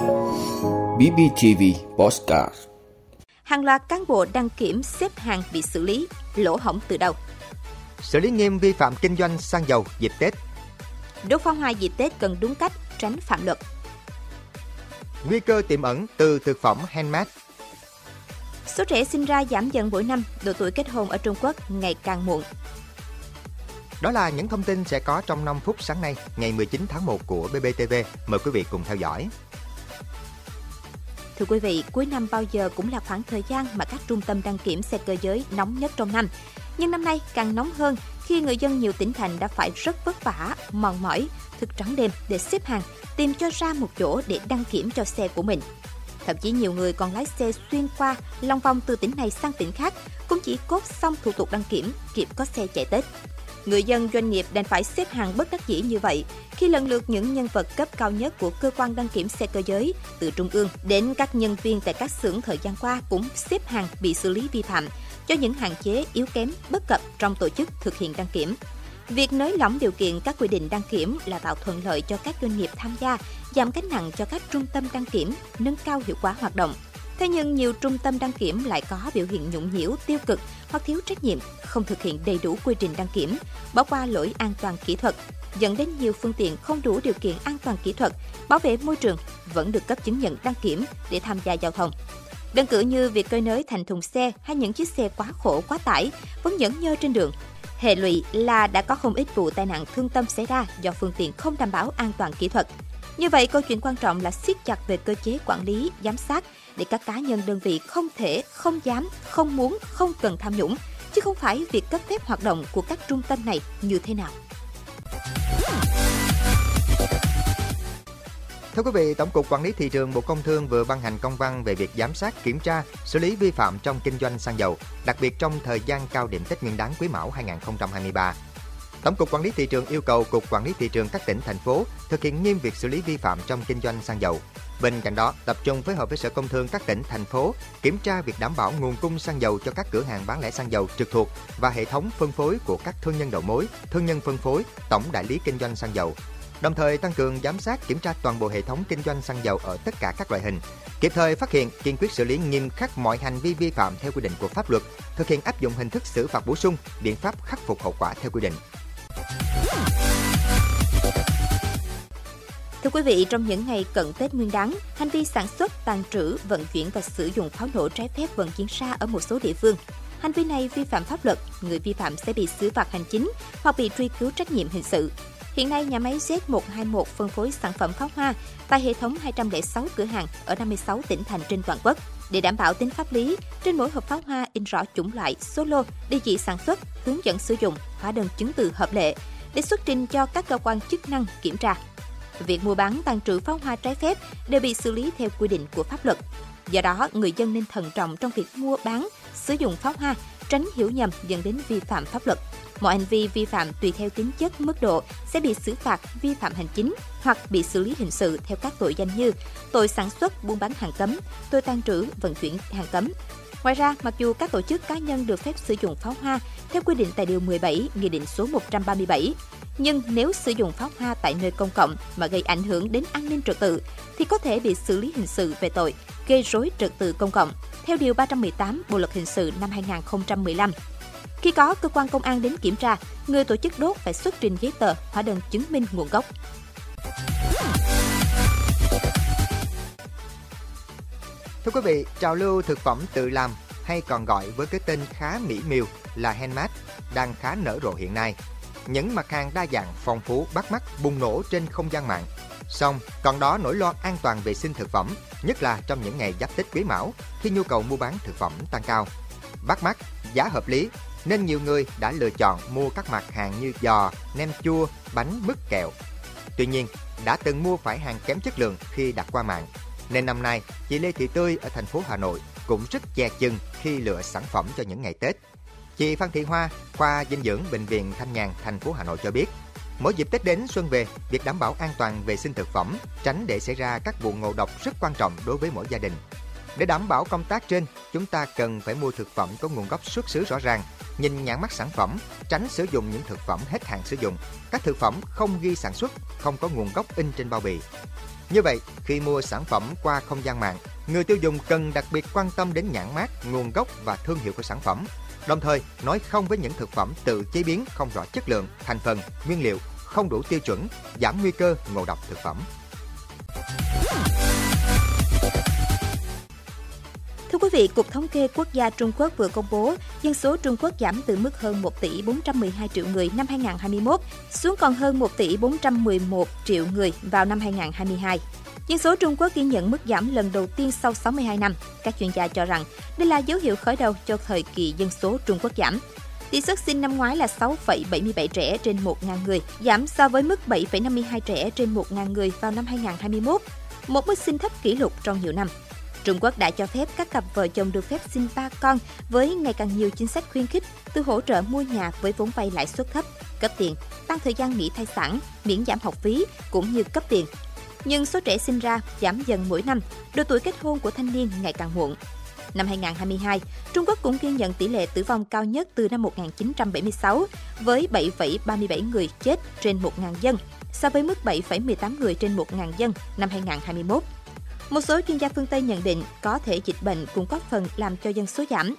BBTV Postcard Hàng loạt cán bộ đăng kiểm xếp hàng bị xử lý, lỗ hổng từ đâu? Xử lý nghiêm vi phạm kinh doanh xăng dầu dịp Tết. Đốt pháo hoa dịp Tết cần đúng cách, tránh phạm luật. Nguy cơ tiềm ẩn từ thực phẩm handmade. Số trẻ sinh ra giảm dần mỗi năm, độ tuổi kết hôn ở Trung Quốc ngày càng muộn. Đó là những thông tin sẽ có trong 5 phút sáng nay, ngày 19 tháng 1 của BBTV. Mời quý vị cùng theo dõi. Thưa quý vị, cuối năm bao giờ cũng là khoảng thời gian mà các trung tâm đăng kiểm xe cơ giới nóng nhất trong năm. Nhưng năm nay càng nóng hơn khi người dân nhiều tỉnh thành đã phải rất vất vả, mòn mỏi, thức trắng đêm để xếp hàng, tìm cho ra một chỗ để đăng kiểm cho xe của mình. Thậm chí nhiều người còn lái xe xuyên qua, long vòng từ tỉnh này sang tỉnh khác, cũng chỉ cốt xong thủ tục đăng kiểm, kịp có xe chạy Tết. Người dân doanh nghiệp đành phải xếp hàng bất đắc dĩ như vậy khi lần lượt những nhân vật cấp cao nhất của cơ quan đăng kiểm xe cơ giới từ trung ương đến các nhân viên tại các xưởng thời gian qua cũng xếp hàng bị xử lý vi phạm cho những hạn chế yếu kém bất cập trong tổ chức thực hiện đăng kiểm. Việc nới lỏng điều kiện các quy định đăng kiểm là tạo thuận lợi cho các doanh nghiệp tham gia, giảm gánh nặng cho các trung tâm đăng kiểm, nâng cao hiệu quả hoạt động. Thế nhưng nhiều trung tâm đăng kiểm lại có biểu hiện nhũng nhiễu, tiêu cực hoặc thiếu trách nhiệm, không thực hiện đầy đủ quy trình đăng kiểm, bỏ qua lỗi an toàn kỹ thuật, dẫn đến nhiều phương tiện không đủ điều kiện an toàn kỹ thuật, bảo vệ môi trường vẫn được cấp chứng nhận đăng kiểm để tham gia giao thông. Đơn cử như việc cơi nới thành thùng xe hay những chiếc xe quá khổ quá tải vẫn nhẫn nhơ trên đường. Hệ lụy là đã có không ít vụ tai nạn thương tâm xảy ra do phương tiện không đảm bảo an toàn kỹ thuật. Như vậy, câu chuyện quan trọng là siết chặt về cơ chế quản lý, giám sát để các cá nhân đơn vị không thể, không dám, không muốn, không cần tham nhũng, chứ không phải việc cấp phép hoạt động của các trung tâm này như thế nào. Thưa quý vị, Tổng cục Quản lý Thị trường Bộ Công Thương vừa ban hành công văn về việc giám sát, kiểm tra, xử lý vi phạm trong kinh doanh xăng dầu, đặc biệt trong thời gian cao điểm Tết Nguyên đán Quý Mão 2023. Tổng cục Quản lý Thị trường yêu cầu Cục Quản lý Thị trường các tỉnh, thành phố thực hiện nghiêm việc xử lý vi phạm trong kinh doanh xăng dầu. Bên cạnh đó, tập trung phối hợp với Sở Công Thương các tỉnh, thành phố kiểm tra việc đảm bảo nguồn cung xăng dầu cho các cửa hàng bán lẻ xăng dầu trực thuộc và hệ thống phân phối của các thương nhân đầu mối, thương nhân phân phối, tổng đại lý kinh doanh xăng dầu. Đồng thời tăng cường giám sát kiểm tra toàn bộ hệ thống kinh doanh xăng dầu ở tất cả các loại hình, kịp thời phát hiện, kiên quyết xử lý nghiêm khắc mọi hành vi vi phạm theo quy định của pháp luật, thực hiện áp dụng hình thức xử phạt bổ sung, biện pháp khắc phục hậu quả theo quy định. Thưa quý vị, trong những ngày cận Tết Nguyên đán, hành vi sản xuất, tàn trữ, vận chuyển và sử dụng pháo nổ trái phép vẫn diễn ra ở một số địa phương. Hành vi này vi phạm pháp luật, người vi phạm sẽ bị xử phạt hành chính hoặc bị truy cứu trách nhiệm hình sự. Hiện nay, nhà máy Z121 phân phối sản phẩm pháo hoa tại hệ thống 206 cửa hàng ở 56 tỉnh thành trên toàn quốc. Để đảm bảo tính pháp lý, trên mỗi hộp pháo hoa in rõ chủng loại, số lô, địa chỉ sản xuất, hướng dẫn sử dụng, hóa đơn chứng từ hợp lệ để xuất trình cho các cơ quan chức năng kiểm tra. Việc mua bán tàn trữ pháo hoa trái phép đều bị xử lý theo quy định của pháp luật. Do đó, người dân nên thận trọng trong việc mua bán, sử dụng pháo hoa, tránh hiểu nhầm dẫn đến vi phạm pháp luật. Mọi hành vi vi phạm tùy theo tính chất, mức độ sẽ bị xử phạt vi phạm hành chính hoặc bị xử lý hình sự theo các tội danh như tội sản xuất, buôn bán hàng cấm, tội tàn trữ, vận chuyển hàng cấm. Ngoài ra, mặc dù các tổ chức cá nhân được phép sử dụng pháo hoa theo quy định tại Điều 17 Nghị định số 137, nhưng nếu sử dụng pháo hoa tại nơi công cộng mà gây ảnh hưởng đến an ninh trật tự thì có thể bị xử lý hình sự về tội gây rối trật tự công cộng theo Điều 318 Bộ Luật Hình sự năm 2015. Khi có cơ quan công an đến kiểm tra, người tổ chức đốt phải xuất trình giấy tờ, hóa đơn chứng minh nguồn gốc. Thưa quý vị, trào lưu thực phẩm tự làm hay còn gọi với cái tên khá mỹ miều là handmade đang khá nở rộ hiện nay. Những mặt hàng đa dạng, phong phú, bắt mắt bùng nổ trên không gian mạng. Song, còn đó nỗi lo an toàn vệ sinh thực phẩm, nhất là trong những ngày giáp Tết Quý Mão khi nhu cầu mua bán thực phẩm tăng cao. Bắt mắt, giá hợp lý nên nhiều người đã lựa chọn mua các mặt hàng như giò, nem chua, bánh mứt kẹo. Tuy nhiên, đã từng mua phải hàng kém chất lượng khi đặt qua mạng, nên năm nay chị Lê Thị Tươi ở thành phố Hà Nội cũng rất che chừng khi lựa sản phẩm cho những ngày Tết. Chị Phan Thị Hoa, khoa dinh dưỡng bệnh viện Thanh Nhàn, thành phố Hà Nội cho biết, mỗi dịp Tết đến xuân về, việc đảm bảo an toàn vệ sinh thực phẩm, tránh để xảy ra các vụ ngộ độc rất quan trọng đối với mỗi gia đình. Để đảm bảo công tác trên, chúng ta cần phải mua thực phẩm có nguồn gốc xuất xứ rõ ràng, nhìn nhãn mác sản phẩm, tránh sử dụng những thực phẩm hết hạn sử dụng, các thực phẩm không ghi sản xuất, không có nguồn gốc in trên bao bì. Như vậy, khi mua sản phẩm qua không gian mạng, người tiêu dùng cần đặc biệt quan tâm đến nhãn mác, nguồn gốc và thương hiệu của sản phẩm. Đồng thời, nói không với những thực phẩm tự chế biến không rõ chất lượng, thành phần, nguyên liệu, không đủ tiêu chuẩn, giảm nguy cơ ngộ độc thực phẩm. Thưa quý vị, Cục Thống kê Quốc gia Trung Quốc vừa công bố dân số Trung Quốc giảm từ mức hơn 1 tỷ 412 triệu người năm 2021 xuống còn hơn 1 tỷ 411 triệu người vào năm 2022. Dân số Trung Quốc ghi nhận mức giảm lần đầu tiên sau 62 năm. Các chuyên gia cho rằng đây là dấu hiệu khởi đầu cho thời kỳ dân số Trung Quốc giảm. Tỷ suất sinh năm ngoái là 6,77 trẻ trên 1.000 người, giảm so với mức 7,52 trẻ trên 1.000 người vào năm 2021, một mức sinh thấp kỷ lục trong nhiều năm. Trung Quốc đã cho phép các cặp vợ chồng được phép sinh ba con với ngày càng nhiều chính sách khuyến khích từ hỗ trợ mua nhà với vốn vay lãi suất thấp, cấp tiền, tăng thời gian nghỉ thai sản, miễn giảm học phí cũng như cấp tiền. Nhưng số trẻ sinh ra giảm dần mỗi năm, độ tuổi kết hôn của thanh niên ngày càng muộn. Năm 2022, Trung Quốc cũng ghi nhận tỷ lệ tử vong cao nhất từ năm 1976 với 7,37 người chết trên 1.000 dân, so với mức 7,18 người trên 1.000 dân năm 2021. Một số chuyên gia phương Tây nhận định có thể dịch bệnh cũng góp phần làm cho dân số giảm.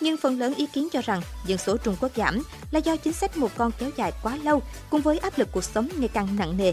Nhưng phần lớn ý kiến cho rằng dân số Trung Quốc giảm là do chính sách một con kéo dài quá lâu cùng với áp lực cuộc sống ngày càng nặng nề,